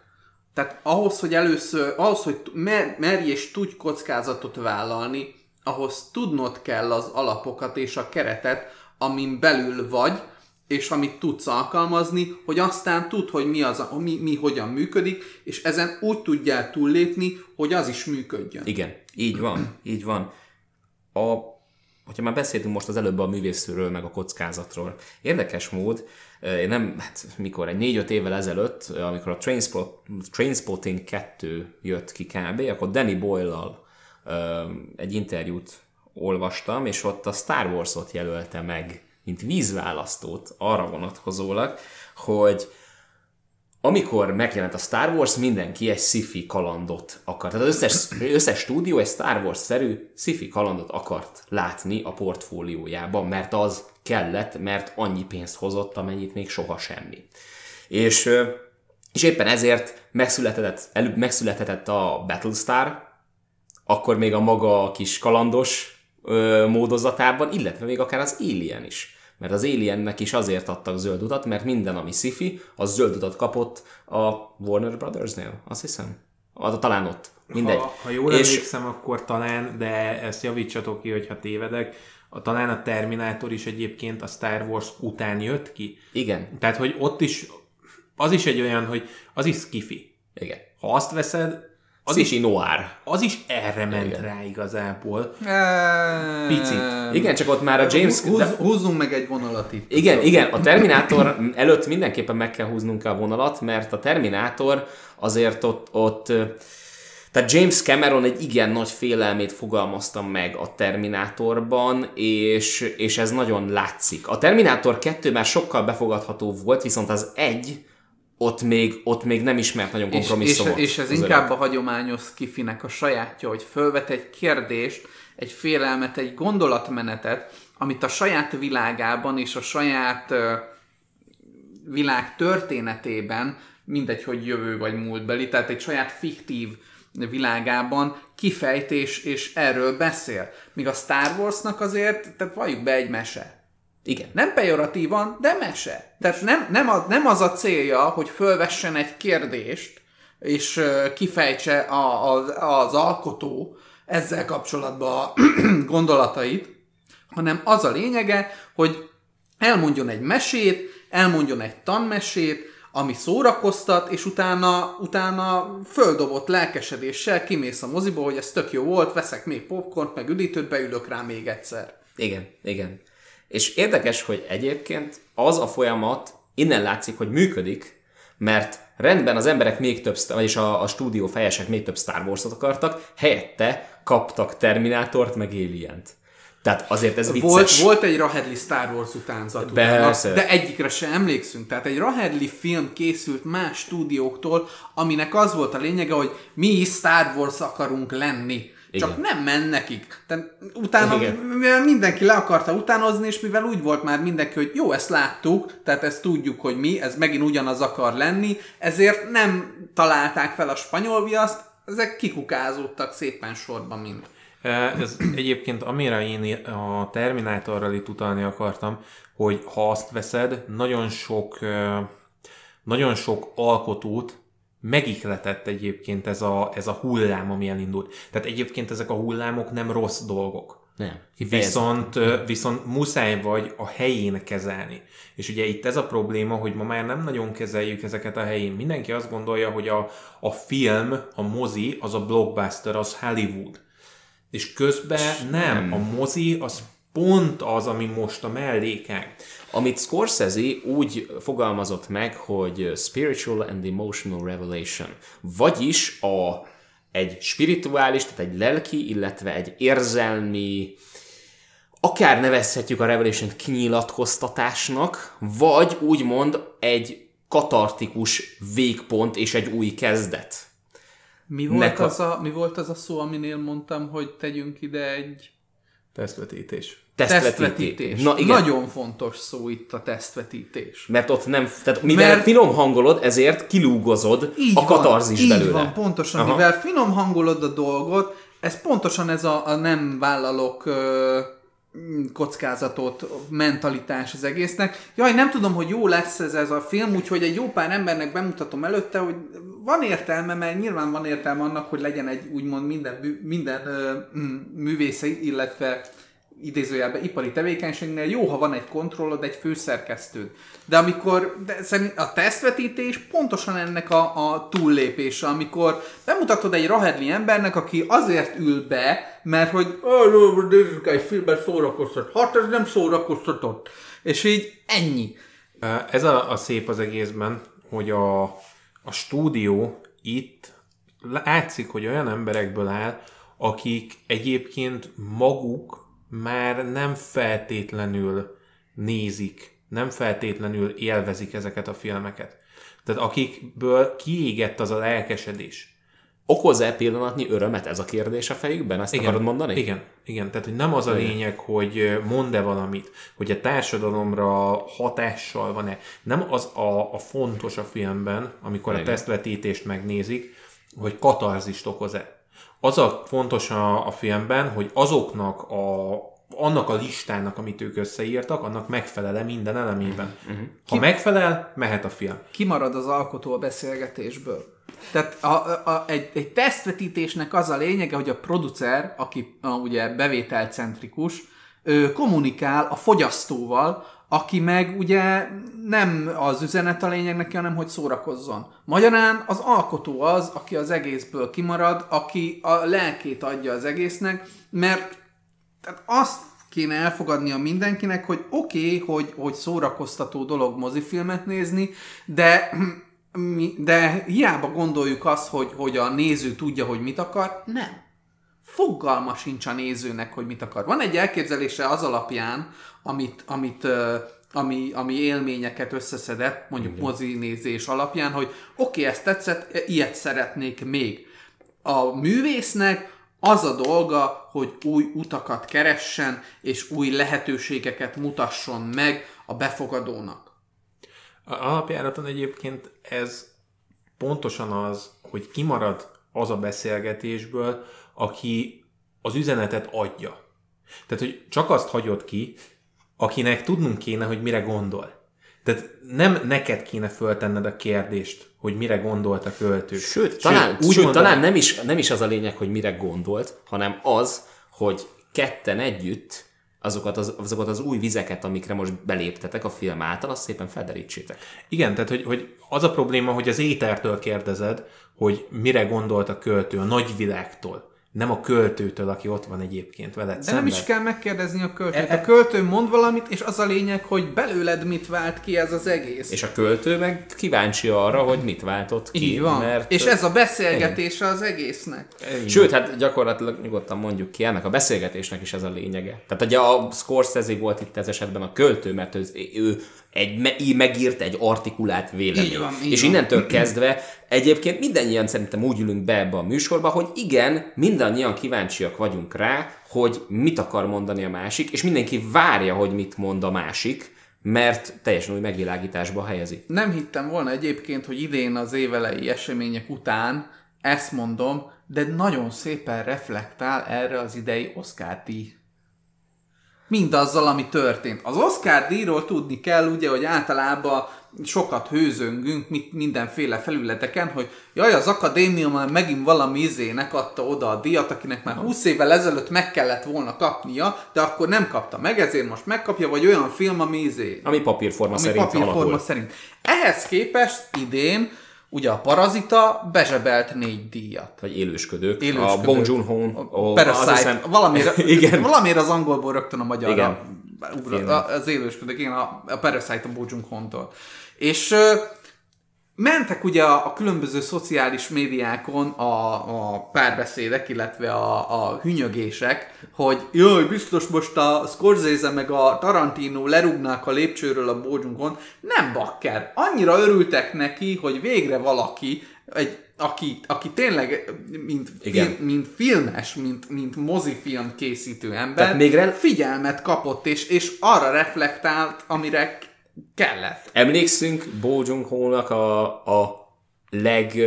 Tehát ahhoz, hogy először, ahhoz, hogy mer, merj és tudj kockázatot vállalni, ahhoz tudnod kell az alapokat és a keretet, amin belül vagy, és amit tudsz alkalmazni, hogy aztán tud, hogy mi, az, mi, mi hogyan működik, és ezen úgy tudjál túllépni, hogy az is működjön. Igen, így van, így van. A, hogyha már beszéltünk most az előbb a művészről, meg a kockázatról, érdekes mód, én nem, hát mikor, egy négy-öt évvel ezelőtt, amikor a Trainspot, Trainspotting 2 jött ki kb., akkor Danny Boyle-lal egy interjút olvastam, és ott a Star Wars-ot jelölte meg, mint vízválasztót arra vonatkozólag, hogy amikor megjelent a Star Wars, mindenki egy sci-fi kalandot akart. Tehát az összes, összes stúdió egy Star Wars-szerű sci-fi kalandot akart látni a portfóliójában, mert az kellett, mert annyi pénzt hozott, amennyit még soha semmi. És, és éppen ezért megszületett, előbb megszületett a Battlestar, akkor még a maga kis kalandos ö, módozatában, illetve még akár az Alien is. Mert az Aliennek is azért adtak zöld utat, mert minden, ami sci az zöld utat kapott a Warner Brothersnél, azt hiszem. Az, talán ott. Mindegy. Ha, ha jól és... emlékszem, akkor talán, de ezt javítsatok ki, hogyha tévedek, a, talán a Terminátor is egyébként a Star Wars után jött ki. Igen. Tehát, hogy ott is, az is egy olyan, hogy az is skifi. Igen. Ha azt veszed, Az is noir. az is erre ment Igen. rá igazából. Picit. Igen, csak ott már a James... Húz, húzzunk meg egy vonalat itt. Igen, igen, a Terminátor előtt mindenképpen meg kell húznunk a vonalat, mert a Terminátor azért ott, ott tehát James Cameron egy igen nagy félelmét fogalmazta meg a Terminátorban, és, és ez nagyon látszik. A Terminátor 2 már sokkal befogadható volt, viszont az egy ott még, ott még nem ismert nagyon És, és, kompromisszumot. és ez inkább öreg. a hagyományos skifinek a sajátja, hogy fölvet egy kérdést, egy félelmet, egy gondolatmenetet, amit a saját világában és a saját világ történetében, mindegy, hogy jövő vagy múltbeli, tehát egy saját fiktív világában kifejt és, és erről beszél. Míg a Star Warsnak azért, tehát valljuk be egy mese. Igen. Nem pejoratívan, de mese. Tehát nem, nem, az, nem az a célja, hogy fölvessen egy kérdést, és kifejtse a, a, az alkotó ezzel kapcsolatban a [CLEARS THROAT] gondolatait, hanem az a lényege, hogy elmondjon egy mesét, elmondjon egy tanmesét, ami szórakoztat, és utána, utána földobott lelkesedéssel kimész a moziba, hogy ez tök jó volt, veszek még popcornt, meg üdítőt, beülök rá még egyszer. Igen, igen. És érdekes, hogy egyébként az a folyamat innen látszik, hogy működik, mert rendben az emberek még több, vagyis a, a stúdió fejesek még több Star Wars-ot akartak, helyette kaptak Terminátort, meg Alien-t. Tehát azért ez vicces. Volt, volt egy Rahedli Star Wars utánzat utána, de egyikre se emlékszünk. Tehát egy Rahedli film készült más stúdióktól, aminek az volt a lényege, hogy mi is Star Wars akarunk lenni. Csak Igen. nem ment nekik. Tehát utána, Igen. mivel mindenki le akarta utánozni, és mivel úgy volt már mindenki, hogy jó, ezt láttuk, tehát ezt tudjuk, hogy mi, ez megint ugyanaz akar lenni, ezért nem találták fel a spanyol viaszt, ezek kikukázódtak szépen sorban mind. Ez egyébként amire én a Terminátorral itt utalni akartam, hogy ha azt veszed, nagyon sok, ö, nagyon sok alkotót megikletett egyébként ez a, ez a hullám, ami elindult. Tehát egyébként ezek a hullámok nem rossz dolgok. Nem. Viszont, viszont muszáj vagy a helyén kezelni. És ugye itt ez a probléma, hogy ma már nem nagyon kezeljük ezeket a helyén. Mindenki azt gondolja, hogy a, a film, a mozi, az a blockbuster, az Hollywood. És közben nem. A mozi az pont az, ami most a mellékág. Amit Scorsese úgy fogalmazott meg, hogy spiritual and emotional revelation. Vagyis a, egy spirituális, tehát egy lelki, illetve egy érzelmi, akár nevezhetjük a revelation kinyilatkoztatásnak, vagy úgymond egy katartikus végpont és egy új kezdet. Mi volt, Nek a- az a, mi volt az a szó, aminél mondtam, hogy tegyünk ide egy Tesztvetítés. tesztvetítés? Na igen. Nagyon fontos szó itt a tesztvetítés. Mert ott nem, tehát mivel Mert- finom hangolod, ezért kilúgozod Így a katarzis van, belőle. Így van, pontosan. Aha. Mivel finom hangolod a dolgot, ez pontosan ez a, a nem vállalok ö, kockázatot, mentalitás az egésznek. Jaj, nem tudom, hogy jó lesz ez, ez a film, úgyhogy egy jó pár embernek bemutatom előtte, hogy van értelme, mert nyilván van értelme annak, hogy legyen egy úgymond minden, minden mm, művésze, illetve idézőjelben ipari tevékenységnél jó, ha van egy kontrollod, egy főszerkesztőd. De amikor, de a tesztvetítés pontosan ennek a, a túllépése, amikor bemutatod egy rahedli embernek, aki azért ül be, mert hogy "Ó, nézzük egy filmben szórakoztat. Hát ez nem szórakoztatott. És így ennyi. Ez a, a szép az egészben, hogy a, a stúdió itt látszik, hogy olyan emberekből áll, akik egyébként maguk már nem feltétlenül nézik, nem feltétlenül élvezik ezeket a filmeket. Tehát akikből kiégett az a lelkesedés. Okoz-e pillanatnyi örömet ez a kérdés a fejükben? Ezt igen. akarod mondani? Igen, igen. Tehát, hogy nem az a lényeg, hogy mond-e valamit, hogy a társadalomra hatással van-e. Nem az a, a fontos a filmben, amikor Igen. a tesztvetítést megnézik, hogy katarzist okoz-e. Az a fontos a, a filmben, hogy azoknak a annak a listának, amit ők összeírtak, annak megfelele minden elemében. Mhm. Ha megfelel, mehet a film. kimarad az alkotó a beszélgetésből. Tehát a, a, egy, egy tesztvetítésnek az a lényege, hogy a producer, aki a, ugye bevételcentrikus, ö, kommunikál a fogyasztóval, aki meg ugye nem az üzenet a lényeg neki, hanem hogy szórakozzon. Magyarán az alkotó az, aki az egészből kimarad, aki a lelkét adja az egésznek, mert tehát azt kéne elfogadnia mindenkinek, hogy oké, okay, hogy, hogy szórakoztató dolog mozifilmet nézni, de de hiába gondoljuk azt, hogy, hogy a néző tudja, hogy mit akar, nem. Fogalma sincs a nézőnek, hogy mit akar. Van egy elképzelése az alapján, amit, amit ami, ami élményeket összeszedett, mondjuk Igen. mozinézés alapján, hogy oké, okay, ezt tetszett, ilyet szeretnék még. A művésznek az a dolga, hogy új utakat keressen, és új lehetőségeket mutasson meg a befogadónak. A alapjáraton egyébként ez pontosan az, hogy kimarad az a beszélgetésből, aki az üzenetet adja. Tehát, hogy csak azt hagyod ki, akinek tudnunk kéne, hogy mire gondol. Tehát nem neked kéne föltenned a kérdést, hogy mire gondolt a költő. Sőt, sőt talán, úgy sőt, mondanám, talán nem, is, nem is az a lényeg, hogy mire gondolt, hanem az, hogy ketten együtt azokat az, azokat az új vizeket, amikre most beléptetek a film által, azt szépen felderítsétek. Igen, tehát hogy, hogy az a probléma, hogy az étertől kérdezed, hogy mire gondolt a költő, a nagyvilágtól nem a költőtől, aki ott van egyébként veled De szemben. nem is kell megkérdezni a költőt. E, e, a költő mond valamit, és az a lényeg, hogy belőled mit vált ki ez az egész. És a költő meg kíváncsi arra, hogy mit váltott ki. Így van. Mert... És ez a beszélgetése az egésznek. Sőt, hát gyakorlatilag nyugodtan mondjuk ki, ennek a beszélgetésnek is ez a lényege. Tehát ugye a Scorsese volt itt ez esetben a költő, mert ő, ő egy me- megírt egy artikulált vélemény. Így van, így és innentől kezdve egyébként mindannyian szerintem úgy ülünk be ebbe a műsorba, hogy igen, mindannyian kíváncsiak vagyunk rá, hogy mit akar mondani a másik, és mindenki várja, hogy mit mond a másik, mert teljesen új megvilágításba helyezi. Nem hittem volna egyébként, hogy idén az évelei események után ezt mondom, de nagyon szépen reflektál erre az idei Oscar díj mindazzal, ami történt. Az Oscar díjról tudni kell, ugye, hogy általában sokat hőzöngünk mindenféle felületeken, hogy jaj, az akadémia már megint valami izének adta oda a díjat, akinek már 20 évvel ezelőtt meg kellett volna kapnia, de akkor nem kapta meg, ezért most megkapja, vagy olyan film, ami izé... Ami papírforma ami szerint papírforma alakul. szerint. Ehhez képest idén Ugye a Parazita bezsebelt négy díjat. Vagy élősködők. élősködők. A Bong Joon-ho. A Parasite. Hiszem... Valamire, [LAUGHS] igen. valamire az angolból rögtön a magyar. Igen. az élősködők, igen, a, a Parasite a Bong Joon-ho-tól. És mentek ugye a, a különböző szociális médiákon a, a párbeszédek, illetve a, a hünyögések, hogy jaj, biztos most a Scorsese meg a Tarantino lerúgnák a lépcsőről a bódzsunkon. Nem bakker. Annyira örültek neki, hogy végre valaki, egy, aki, aki tényleg mint, film, mint filmes, mint, mint mozifilm készítő ember, még re... figyelmet kapott, és, és arra reflektált, amire kellett. Emlékszünk Bo joon a, a leg,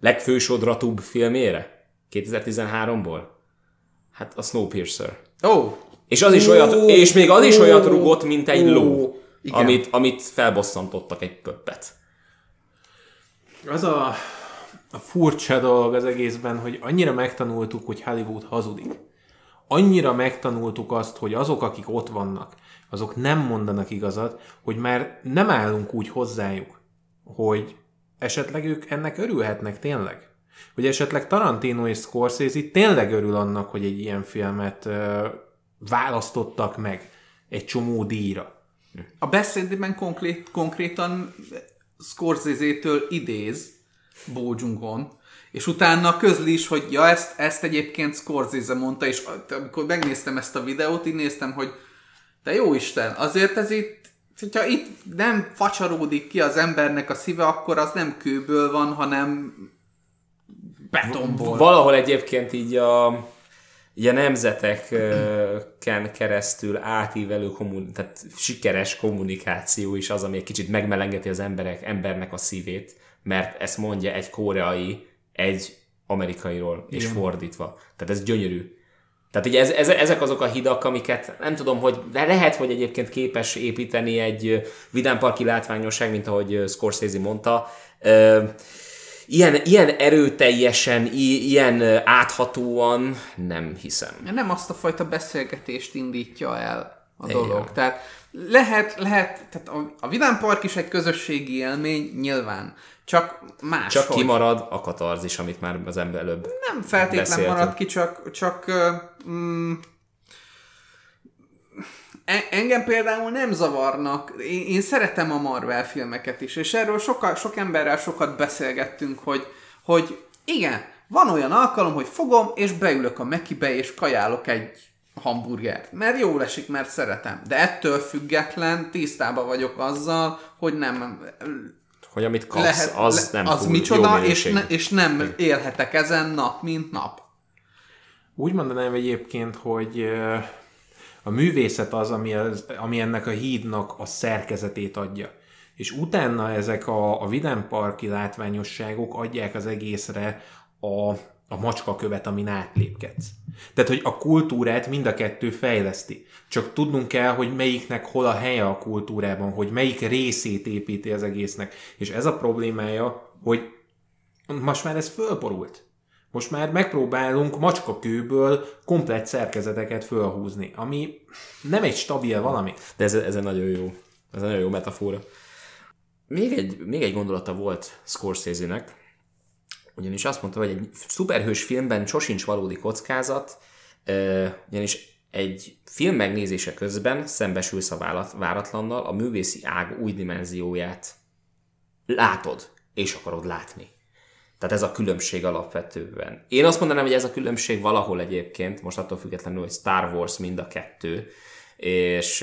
legfősodratúbb filmére? 2013-ból? Hát a Snowpiercer. Ó! Oh. És az is oh. olyat, és még az is olyat rugott, mint egy oh. ló, amit, amit felbosszantottak egy pöppet. Az a, a furcsa dolog az egészben, hogy annyira megtanultuk, hogy Hollywood hazudik. Annyira megtanultuk azt, hogy azok, akik ott vannak, azok nem mondanak igazat, hogy már nem állunk úgy hozzájuk, hogy esetleg ők ennek örülhetnek tényleg. Hogy esetleg Tarantino és Scorsese tényleg örül annak, hogy egy ilyen filmet ö, választottak meg egy csomó díjra. A beszédében konkrét, konkrétan Scorsese-től idéz Bo és utána közli is, hogy ja, ezt, ezt egyébként Scorsese mondta, és amikor megnéztem ezt a videót, így néztem, hogy de jó Isten, azért ez itt, hogyha itt nem facsaródik ki az embernek a szíve, akkor az nem kőből van, hanem betonból. Valahol egyébként így a, így a nemzeteken keresztül átívelő kommun, tehát sikeres kommunikáció is az, ami egy kicsit megmelengeti az emberek, embernek a szívét, mert ezt mondja egy koreai egy amerikairól, és Igen. fordítva. Tehát ez gyönyörű. Tehát ugye ez, ez, ezek azok a hidak, amiket nem tudom, hogy de lehet, hogy egyébként képes építeni egy vidámparki látványosság, mint ahogy Scorsese mondta. ilyen, ilyen erőteljesen, ilyen áthatóan nem hiszem. Nem azt a fajta beszélgetést indítja el a Igen. dolog. Tehát lehet, lehet, tehát a, a Vidám Park is egy közösségi élmény, nyilván. Csak más. Csak kimarad a katarzis, amit már az ember előbb Nem feltétlen beszéltünk. marad ki, csak, csak mm, e- engem például nem zavarnak. Én, én szeretem a Marvel filmeket is, és erről soka, sok emberrel sokat beszélgettünk, hogy, hogy igen, van olyan alkalom, hogy fogom, és beülök a Mekibe, és kajálok egy hamburgert. Mert jól esik, mert szeretem. De ettől független tisztában vagyok azzal, hogy nem hogy amit kapsz, lehet, az le- nem az túl micsoda, jó és, ne, és nem élhetek ezen nap, mint nap. Úgy mondanám egyébként, hogy a művészet az, ami, az, ami ennek a hídnak a szerkezetét adja. És utána ezek a, a vidámparki látványosságok adják az egészre a, a macskakövet, amin átlépkedsz. Tehát, hogy a kultúrát mind a kettő fejleszti. Csak tudnunk kell, hogy melyiknek hol a helye a kultúrában, hogy melyik részét építi az egésznek. És ez a problémája, hogy most már ez fölborult. Most már megpróbálunk macskakőből komplett szerkezeteket fölhúzni, ami nem egy stabil valami. De ez, ez egy nagyon jó, ez egy nagyon jó metafora. Még egy, még egy gondolata volt Scorsese-nek, ugyanis azt mondta, hogy egy szuperhős filmben sosincs valódi kockázat, ugyanis egy film megnézése közben szembesülsz a várat- váratlannal, a művészi ág új dimenzióját látod, és akarod látni. Tehát ez a különbség alapvetően. Én azt mondanám, hogy ez a különbség valahol egyébként, most attól függetlenül, hogy Star Wars mind a kettő, és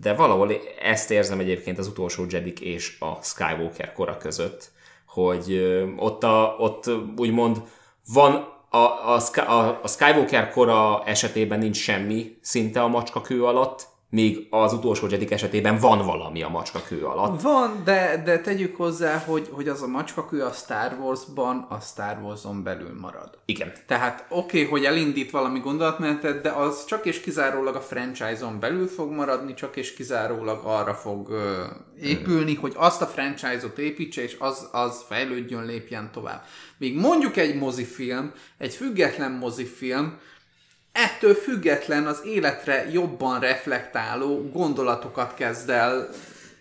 de valahol ezt érzem egyébként az utolsó Jedik és a Skywalker kora között, hogy ott, a, ott úgymond van a, a, a, a Skywalker kora esetében nincs semmi szinte a macskakő alatt, míg az utolsó Jedik esetében van valami a macskakő alatt. Van, de, de tegyük hozzá, hogy, hogy az a macskakő a Star Wars-ban a Star Wars-on belül marad. Igen. Tehát oké, okay, hogy elindít valami gondolatmenetet, de az csak és kizárólag a franchise-on belül fog maradni, csak és kizárólag arra fog ö, épülni, hogy azt a franchise-ot építse, és az, az fejlődjön, lépjen tovább. Míg mondjuk egy mozifilm, egy független mozifilm, ettől független az életre jobban reflektáló gondolatokat kezd el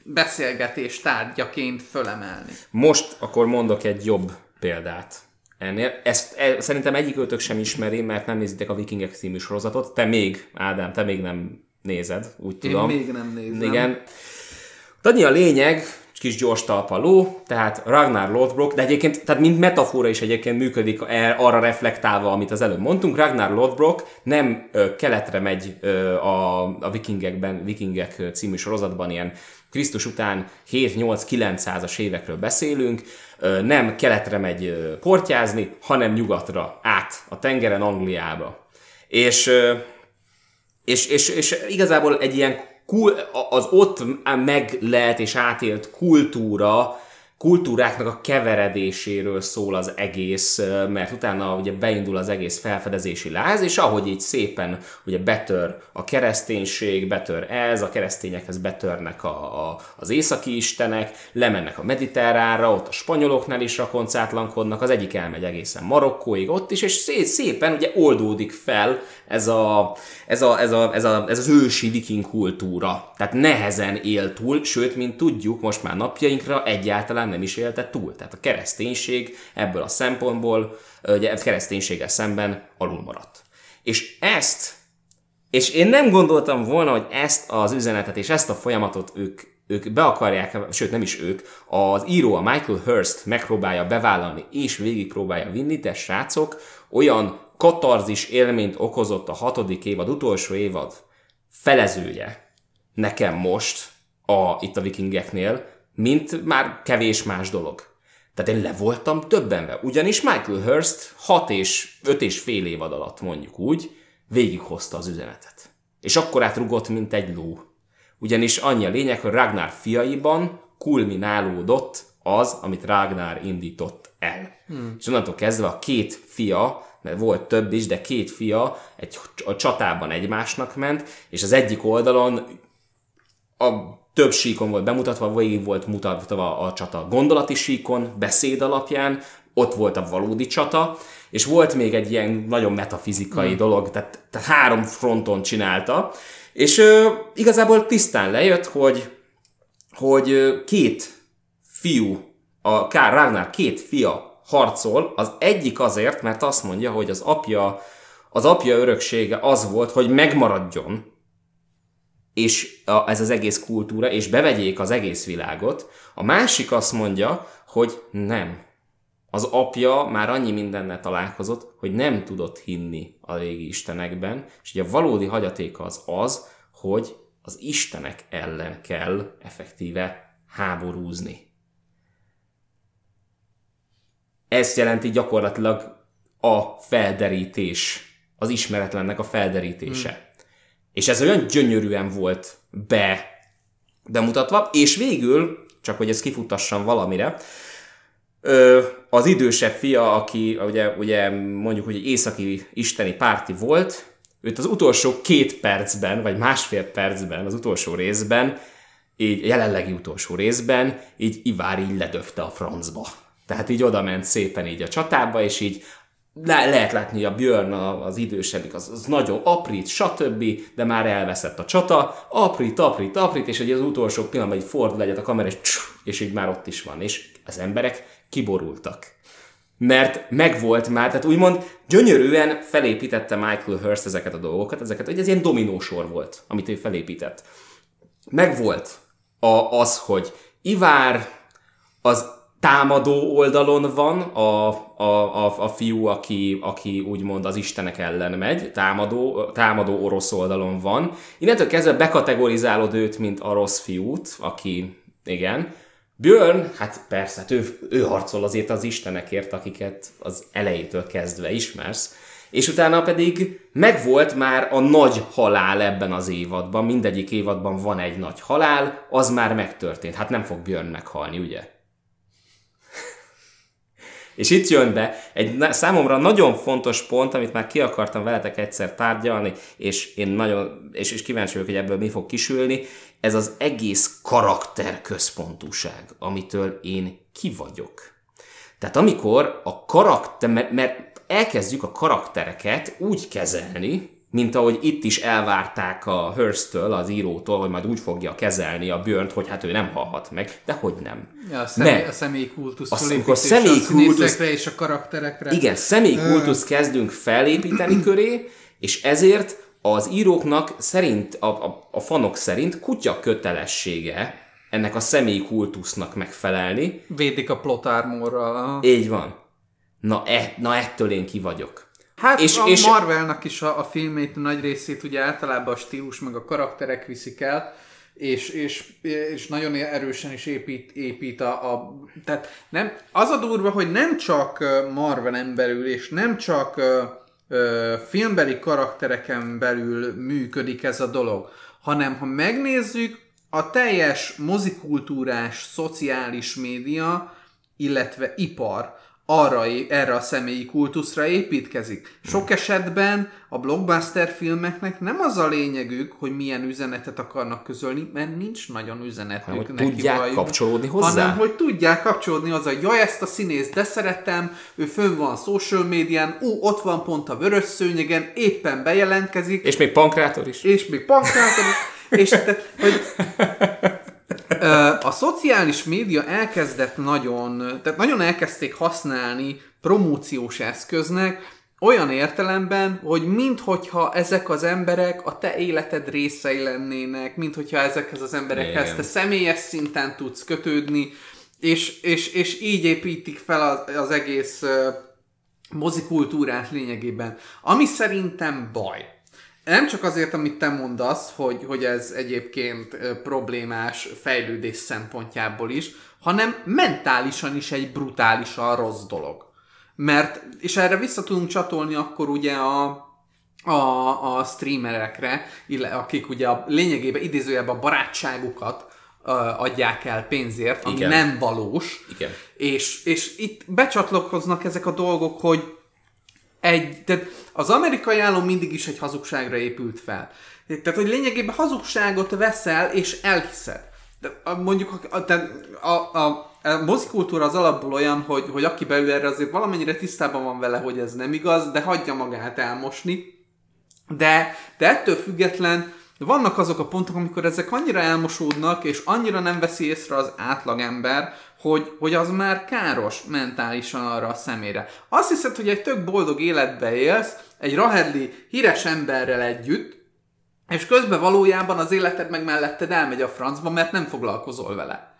beszélgetés tárgyaként fölemelni. Most akkor mondok egy jobb példát ennél. Ezt e, szerintem egyikőtök sem ismeri, mert nem nézitek a Vikingek című sorozatot. Te még, Ádám, te még nem nézed, úgy Én tudom. még nem nézem. Igen. Annyi a lényeg, kis gyors talpaló, tehát Ragnar Lothbrok, de egyébként, tehát mint metafora is egyébként működik er- arra reflektálva, amit az előbb mondtunk, Ragnar Lothbrok nem ö, keletre megy ö, a, a vikingekben, vikingek című sorozatban ilyen Krisztus után 7-8-900-as évekről beszélünk, ö, nem keletre megy ö, portyázni, hanem nyugatra, át a tengeren Angliába. És ö, és, és, és igazából egy ilyen az ott meglelt és átélt kultúra, kultúráknak a keveredéséről szól az egész, mert utána ugye beindul az egész felfedezési láz, és ahogy így szépen ugye betör a kereszténység, betör ez, a keresztényekhez betörnek a, a, az északi istenek, lemennek a mediterránra, ott a spanyoloknál is rakoncátlankodnak, az egyik elmegy egészen Marokkóig ott is, és szé- szépen ugye oldódik fel ez, a, ez, a, ez, a, ez, a, ez az ősi viking kultúra. Tehát nehezen él túl, sőt, mint tudjuk, most már napjainkra egyáltalán nem is élte túl. Tehát a kereszténység ebből a szempontból, ugye a kereszténységgel szemben alul maradt. És ezt, és én nem gondoltam volna, hogy ezt az üzenetet és ezt a folyamatot ők ők be akarják, sőt nem is ők, az író, a Michael Hurst megpróbálja bevállalni és végig próbálja vinni, de srácok, olyan katarzis élményt okozott a hatodik évad, utolsó évad felezője nekem most a, itt a vikingeknél, mint már kevés más dolog. Tehát én le voltam többenve. Ugyanis Michael Hurst 6 és 5 és fél évad alatt mondjuk úgy végighozta az üzenetet. És akkor átrugott, mint egy ló. Ugyanis annyi a lényeg, hogy Ragnar fiaiban kulminálódott az, amit Ragnar indított el. Hmm. És onnantól kezdve a két fia, mert volt több is, de két fia egy a csatában egymásnak ment, és az egyik oldalon a több síkon volt bemutatva, végig volt mutatva a csata gondolati síkon, beszéd alapján, ott volt a valódi csata, és volt még egy ilyen nagyon metafizikai mm. dolog, tehát, tehát három fronton csinálta, és ö, igazából tisztán lejött, hogy, hogy ö, két fiú, a Kár Ragnar két fia harcol, az egyik azért, mert azt mondja, hogy az apja, az apja öröksége az volt, hogy megmaradjon, és a, ez az egész kultúra, és bevegyék az egész világot. A másik azt mondja, hogy nem. Az apja már annyi mindennel találkozott, hogy nem tudott hinni a régi istenekben, és ugye a valódi hagyatéka az az, hogy az istenek ellen kell effektíve háborúzni. Ez jelenti gyakorlatilag a felderítés, az ismeretlennek a felderítése. Hmm. És ez olyan gyönyörűen volt be bemutatva, és végül, csak hogy ezt kifutassam valamire, az idősebb fia, aki ugye, ugye mondjuk, hogy északi isteni párti volt, őt az utolsó két percben, vagy másfél percben, az utolsó részben, így jelenlegi utolsó részben, így Ivár így ledöfte a francba. Tehát így oda ment szépen így a csatába, és így le, lehet látni, hogy a Björn az idősebbik, az, az nagyon aprít, stb., de már elveszett a csata, aprít, aprít, aprít, és egy az utolsó pillanatban egy fordul egyet a kamera, és, és így már ott is van, és az emberek kiborultak. Mert megvolt már, tehát úgymond gyönyörűen felépítette Michael Hurst ezeket a dolgokat, ezeket, hogy ez ilyen dominósor volt, amit ő felépített. Megvolt a, az, hogy Ivár az támadó oldalon van a, a, a, a fiú, aki, aki úgymond az istenek ellen megy, támadó, támadó orosz oldalon van. Innentől kezdve bekategorizálod őt, mint a rossz fiút, aki, igen. Björn, hát persze, hát ő, ő harcol azért az istenekért, akiket az elejétől kezdve ismersz. És utána pedig megvolt már a nagy halál ebben az évadban, mindegyik évadban van egy nagy halál, az már megtörtént. Hát nem fog Björn meghalni, ugye? És itt jön be egy számomra nagyon fontos pont, amit már ki akartam veletek egyszer tárgyalni, és én nagyon, és, és kíváncsi vagyok, hogy ebből mi fog kisülni. Ez az egész karakter központúság, amitől én ki vagyok. Tehát amikor a karakter, mert, mert elkezdjük a karaktereket úgy kezelni, mint ahogy itt is elvárták a Hearst-től, az írótól, hogy majd úgy fogja kezelni a björn hogy hát ő nem halhat meg, de hogy nem. Ja, a, személy, a személyi kultusz a, a személyi kultusz, és a karakterekre. Igen, személyi kultusz kezdünk felépíteni köré, és ezért az íróknak szerint, a, a, a fanok szerint kutya kötelessége ennek a személyi kultusznak megfelelni. Védik a plot armorral. Így van. Na, e, na ettől én ki vagyok. Hát és, a és Marvelnak is a, a filmét nagy részét ugye általában a stílus meg a karakterek viszik el, és, és, és nagyon erősen is épít, épít a, a... Tehát nem, az a durva, hogy nem csak Marvelen belül, és nem csak ö, filmbeli karaktereken belül működik ez a dolog, hanem ha megnézzük, a teljes mozikultúrás, szociális média, illetve ipar, arra, erre a személyi kultuszra építkezik. Sok esetben a blockbuster filmeknek nem az a lényegük, hogy milyen üzenetet akarnak közölni, mert nincs nagyon üzenetük. Hanem, hogy tudják vajon, kapcsolódni hozzá. Hanem, hogy tudják kapcsolódni hozzá, jaj, ezt a színész de szeretem, ő fönn van social médián, ú, ott van pont a vörös szőnyegen, éppen bejelentkezik. És még pankrátor is. És még pankrátor is. [LAUGHS] és te, hogy a szociális média elkezdett nagyon, tehát nagyon elkezdték használni promóciós eszköznek, olyan értelemben, hogy minthogyha ezek az emberek a te életed részei lennének, minthogyha ezekhez az emberekhez te személyes szinten tudsz kötődni, és, és, és így építik fel az, az egész mozikultúrát lényegében. Ami szerintem baj. Nem csak azért, amit te mondasz, hogy, hogy ez egyébként problémás fejlődés szempontjából is, hanem mentálisan is egy brutálisan rossz dolog. Mert, és erre vissza tudunk csatolni akkor ugye a, a, a streamerekre, akik ugye a lényegében idézőjelben a barátságukat adják el pénzért, ami Igen. nem valós. Igen. És, és itt becsatlakoznak ezek a dolgok, hogy egy, tehát az amerikai állam mindig is egy hazugságra épült fel. Tehát, hogy lényegében hazugságot veszel és elhiszed. De, mondjuk a, a, a, a mozikultúra az alapból olyan, hogy, hogy aki beül erre azért valamennyire tisztában van vele, hogy ez nem igaz, de hagyja magát elmosni. De, de ettől független vannak azok a pontok, amikor ezek annyira elmosódnak, és annyira nem veszi észre az átlagember, hogy, hogy az már káros mentálisan arra a szemére. Azt hiszed, hogy egy tök boldog életbe élsz, egy Rahedli híres emberrel együtt, és közben valójában az életed meg melletted elmegy a francba, mert nem foglalkozol vele.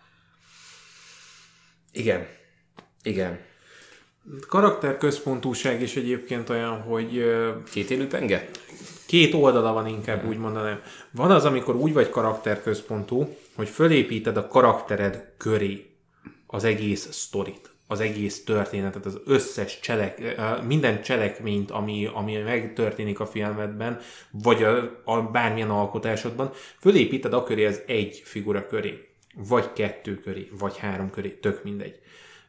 Igen. Igen. Karakterközpontúság is egyébként olyan, hogy Két élő penge? két oldala van inkább úgy mondanám. Van az, amikor úgy vagy karakterközpontú, hogy fölépíted a karaktered köré az egész sztorit, az egész történetet, az összes cselek, minden cselekményt, ami, ami megtörténik a filmedben, vagy a, a bármilyen alkotásodban, fölépíted a köré az egy figura köré, vagy kettő köré, vagy három köré, tök mindegy.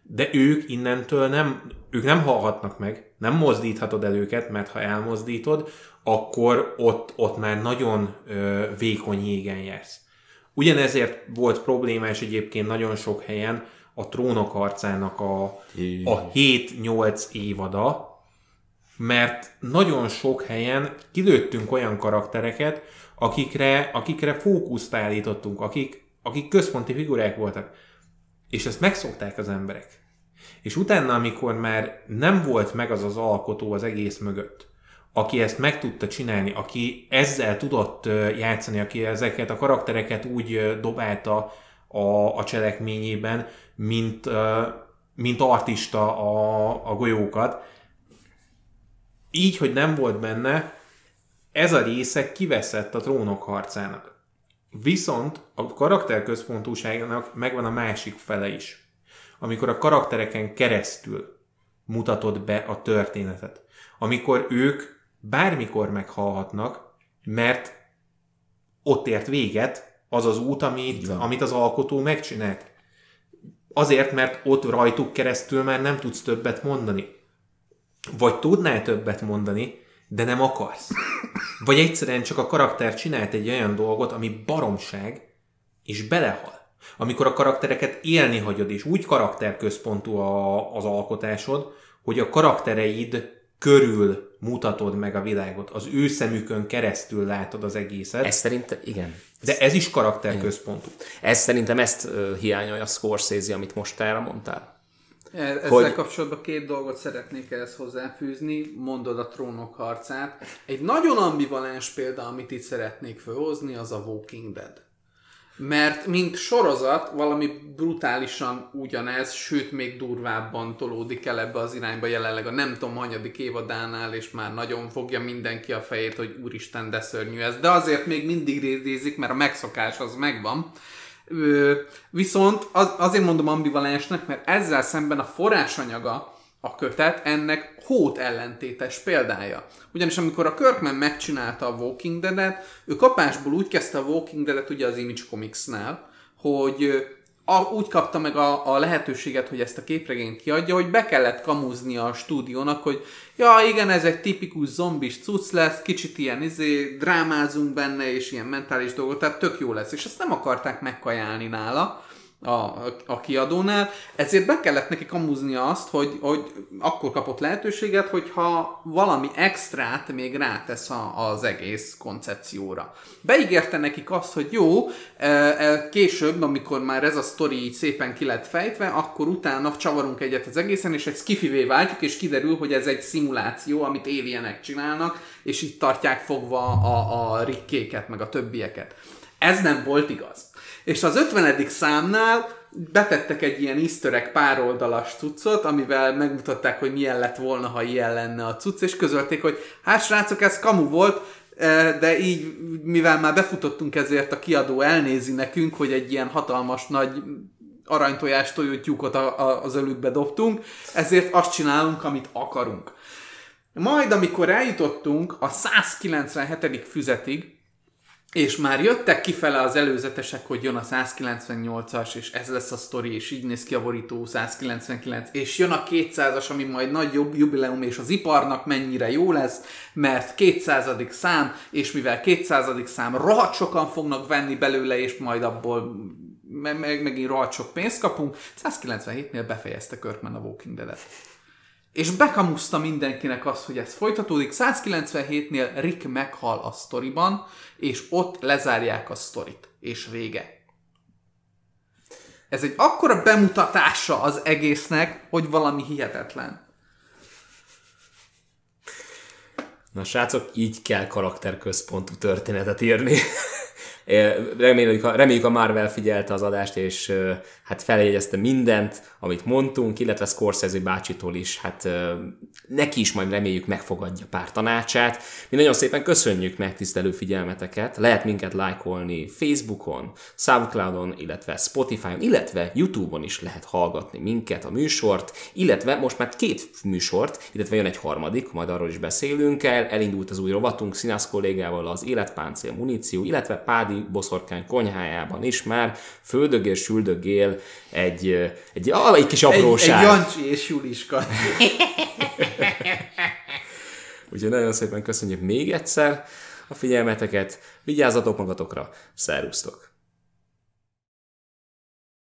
De ők innentől nem, ők nem halhatnak meg, nem mozdíthatod el őket, mert ha elmozdítod, akkor ott, ott már nagyon ö, vékony jégen jársz. Ugyanezért volt problémás egyébként nagyon sok helyen a trónok harcának a, a 7-8 évada, mert nagyon sok helyen kilőttünk olyan karaktereket, akikre, akikre fókuszt állítottunk, akik, akik központi figurák voltak. És ezt megszokták az emberek. És utána, amikor már nem volt meg az az alkotó az egész mögött, aki ezt meg tudta csinálni, aki ezzel tudott játszani, aki ezeket a karaktereket úgy dobálta a, a cselekményében, mint, mint artista a, a golyókat. Így, hogy nem volt benne, ez a része kiveszett a trónok harcának. Viszont a karakterközpontúságnak megvan a másik fele is. Amikor a karaktereken keresztül mutatod be a történetet. Amikor ők bármikor meghalhatnak, mert ott ért véget az az út, amit, amit az alkotó megcsinált. Azért, mert ott rajtuk keresztül már nem tudsz többet mondani. Vagy tudnál többet mondani, de nem akarsz. Vagy egyszerűen csak a karakter csinált egy olyan dolgot, ami baromság, és belehal. Amikor a karaktereket élni hagyod, és úgy karakterközpontú a, az alkotásod, hogy a karaktereid körül mutatod meg a világot, az ő szemükön keresztül látod az egészet, Ez szerintem, igen. de ez is karakterközpontú. Ez szerintem ezt hiányolja a Scorsese, amit most erre mondtál. E- Ezzel hogy... kapcsolatban két dolgot szeretnék ehhez hozzáfűzni. Mondod a trónok harcát. Egy nagyon ambivalens példa, amit itt szeretnék felhozni, az a Walking Dead. Mert mint sorozat valami brutálisan ugyanez, sőt még durvábban tolódik el ebbe az irányba jelenleg a nem tudom hanyadik évadánál, és már nagyon fogja mindenki a fejét, hogy úristen, de szörnyű ez. De azért még mindig rézézik, mert a megszokás az megvan. Ö, viszont az, azért mondom ambivalensnek, mert ezzel szemben a forrásanyaga a kötet ennek hót ellentétes példája. Ugyanis amikor a Kirkman megcsinálta a Walking Dead-et, ő kapásból úgy kezdte a Walking Dead-et ugye az Image Comics-nál, hogy a, úgy kapta meg a, a lehetőséget, hogy ezt a képregényt kiadja, hogy be kellett kamuznia a stúdiónak, hogy ja igen, ez egy tipikus zombis cucc lesz, kicsit ilyen izé, drámázunk benne, és ilyen mentális dolgot, tehát tök jó lesz. És ezt nem akarták megkajálni nála, a, a kiadónál, ezért be kellett neki kamuznia azt, hogy, hogy akkor kapott lehetőséget, hogyha valami extrát még rátesz a, az egész koncepcióra. Beígérte nekik azt, hogy jó, e, e, később, amikor már ez a sztori így szépen ki lett fejtve, akkor utána csavarunk egyet az egészen, és egy skifivé váltjuk, és kiderül, hogy ez egy szimuláció, amit alienek csinálnak, és itt tartják fogva a, a rikkéket, meg a többieket. Ez nem volt igaz. És az 50. számnál betettek egy ilyen easter pároldalas cuccot, amivel megmutatták, hogy milyen lett volna, ha ilyen lenne a cucc, és közölték, hogy hát srácok, ez kamu volt, eh, de így, mivel már befutottunk ezért, a kiadó elnézi nekünk, hogy egy ilyen hatalmas nagy aranytojás tojótyúkot a- a- az ölükbe dobtunk, ezért azt csinálunk, amit akarunk. Majd, amikor eljutottunk a 197. füzetig, és már jöttek kifele az előzetesek, hogy jön a 198-as, és ez lesz a sztori, és így néz ki a borító 199, és jön a 200-as, ami majd nagy jobb jubileum, és az iparnak mennyire jó lesz, mert 200. szám, és mivel 200. szám, rohadt sokan fognak venni belőle, és majd abból meg, meg megint rohadt sok pénzt kapunk. 197-nél befejezte Kirkman a Walking Dead-et. És bekamuszta mindenkinek azt, hogy ez folytatódik. 197-nél Rick meghal a sztoriban, és ott lezárják a sztorit. És vége. Ez egy akkora bemutatása az egésznek, hogy valami hihetetlen. Na srácok, így kell karakterközpontú történetet írni. [LAUGHS] Reméljük, reméljük a Marvel figyelte az adást, és hát feljegyezte mindent, amit mondtunk, illetve Scorsese bácsitól is, hát neki is majd reméljük megfogadja pár tanácsát. Mi nagyon szépen köszönjük megtisztelő figyelmeteket, lehet minket lájkolni Facebookon, Soundcloudon, illetve Spotify-on, illetve YouTube-on is lehet hallgatni minket, a műsort, illetve most már két műsort, illetve jön egy harmadik, majd arról is beszélünk el, elindult az új rovatunk Színász kollégával az Életpáncél muníció, illetve Pádi Boszorkány konyhájában is már földögél, süldögél egy, egy, egy kis apróság. Egy, egy Jancsi és Juliska. [LAUGHS] Úgyhogy nagyon szépen köszönjük még egyszer a figyelmeteket, vigyázzatok magatokra, szervusztok!